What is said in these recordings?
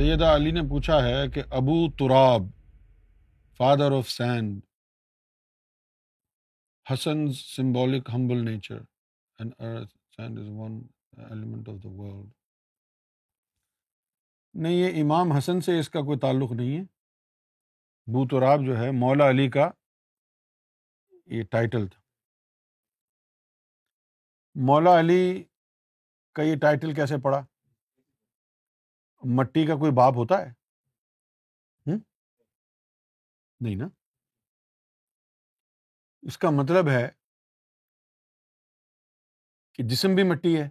سیدہ علی نے پوچھا ہے کہ Abu Turab father of sand Hasan symbolic humble nature and earth sand is one element of the world نہیں، یہ امام حسن سے اس کا کوئی تعلق نہیں ہے۔ ابو تراب جو ہے، مولا علی کا یہ ٹائٹل تھا۔ مولا علی کا یہ ٹائٹل کیسے پڑا مٹی کا کوئی باپ ہوتا ہے؟ نہیں نا۔ اس کا مطلب ہے کہ جسم بھی مٹی ہے۔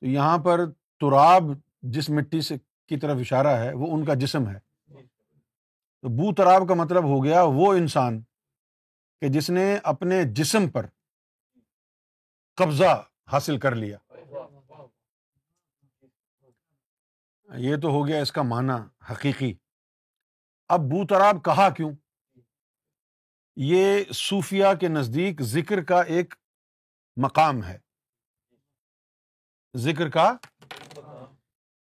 تو یہاں پر تراب جس مٹی سے کی طرف اشارہ ہے، وہ ان کا جسم ہے۔ تو بو تراب کا مطلب ہو گیا وہ انسان کہ جس نے اپنے جسم پر قبضہ حاصل کر لیا۔ یہ تو ہو گیا اس کا معنی حقیقی۔ اب بو تراب کہا کیوں؟ یہ صوفیہ کے نزدیک ذکر کا ایک مقام ہے۔ ذکر کا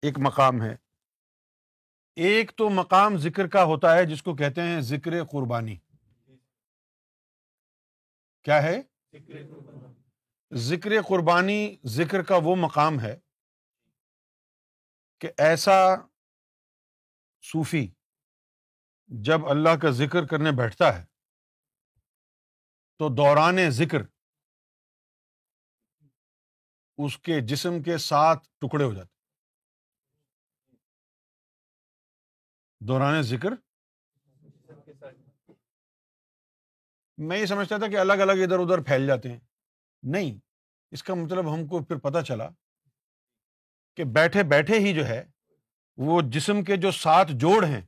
ایک مقام ہے۔ ایک تو مقام ذکر کا ہوتا ہے جس کو کہتے ہیں ذکر قربانی۔ کیا ہے؟ ذکر قربانی، ذکر کا وہ مقام ہے کہ ایسا صوفی جب اللہ کا ذکر کرنے بیٹھتا ہے تو دوران ذکر اس کے جسم کے ساتھ ٹکڑے ہو جاتے دوران ذکر میں یہ سمجھتا تھا کہ الگ الگ ادھر ادھر پھیل جاتے ہیں۔ نہیں، اس کا مطلب ہم کو پھر پتا چلا کہ بیٹھے بیٹھے ہی جو ہے وہ جسم کے جو سات جوڑ ہیں،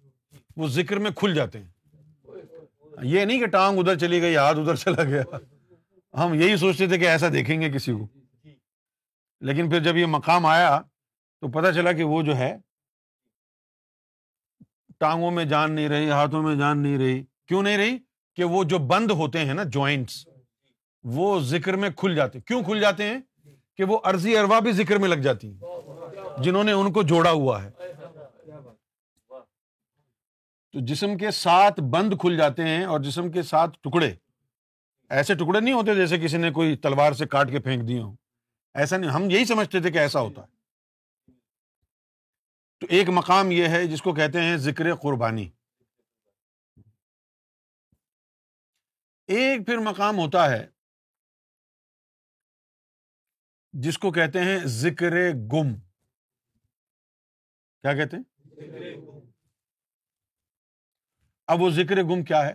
وہ ذکر میں کھل جاتے ہیں۔ یہ نہیں کہ ٹانگ ادھر چلی گئی، ہاتھ ادھر چلا گیا۔ ہم یہی سوچتے تھے کہ ایسا دیکھیں گے کسی کو۔ لیکن پھر جب یہ مقام آیا تو پتا چلا کہ وہ جو ہے ٹانگوں میں جان نہیں رہی، ہاتھوں میں جان نہیں رہی۔ کیوں نہیں رہی؟ کہ وہ جو بند ہوتے ہیں نا جوائنٹس وہ ذکر میں کھل جاتے۔ کیوں کھل جاتے ہیں؟ کہ وہ عرضی اروا بھی ذکر میں لگ جاتی ہیں۔ جنہوں نے ان کو جوڑا ہوا ہے۔ تو جسم کے ساتھ بند کھل جاتے ہیں اور جسم کے ساتھ ٹکڑے۔ ایسے ٹکڑے نہیں ہوتے جیسے کسی نے کوئی تلوار سے کاٹ کے پھینک دیے ہوں۔ ایسا نہیں، ہم یہی سمجھتے تھے کہ ایسا ہوتا ہے۔ تو ایک مقام یہ ہے جس کو کہتے ہیں ذکر قربانی۔ ایک پھر مقام ہوتا ہے جس کو کہتے ہیں ذکر گم۔ کیا کہتے ہیں؟ اب وہ ذکر گم کیا ہے؟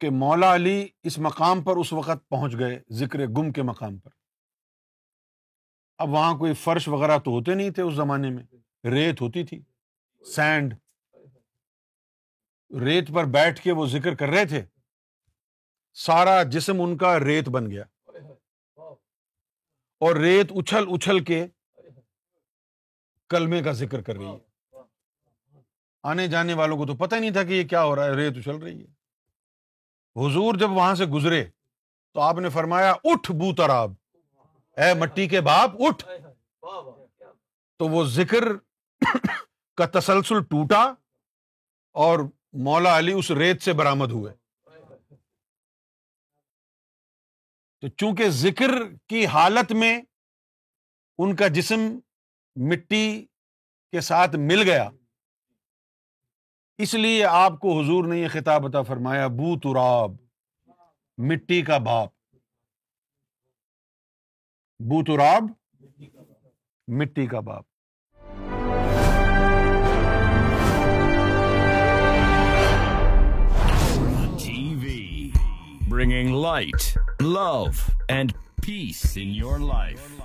کہ مولا علی اس مقام پر اس وقت پہنچ گئے، ذکر گم کے مقام پر۔ اب وہاں کوئی فرش وغیرہ تو ہوتے نہیں تھے اس زمانے میں۔ ریت ہوتی تھی۔ سینڈ۔ ریت پر بیٹھ کے وہ ذکر کر رہے تھے۔ سارا جسم ان کا ریت بن گیا۔ اور ریت اچھل اچھل کے کلمے کا ذکر کر رہی ہے۔ آنے جانے والوں کو تو پتہ نہیں تھا کہ یہ کیا ہو رہا ہے، ریت اچھل رہی ہے۔ حضور جب وہاں سے گزرے تو آپ نے فرمایا، اٹھ بو تراب اے مٹی کے باپ، اٹھ۔ تو وہ ذکر کا تسلسل ٹوٹا اور مولا علی اس ریت سے برامد ہوئے۔ تو چونکہ ذکر کی حالت میں ان کا جسم مٹی کے ساتھ مل گیا۔ اس لیے آپ کو حضور نے یہ خطاب عطا فرمایا بو تراب مٹی کا باپ۔ بو تراب مٹی کا باپ۔ bringing light, love, and peace in your life.